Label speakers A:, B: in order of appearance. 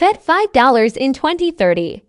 A: Fed $5 in 2030.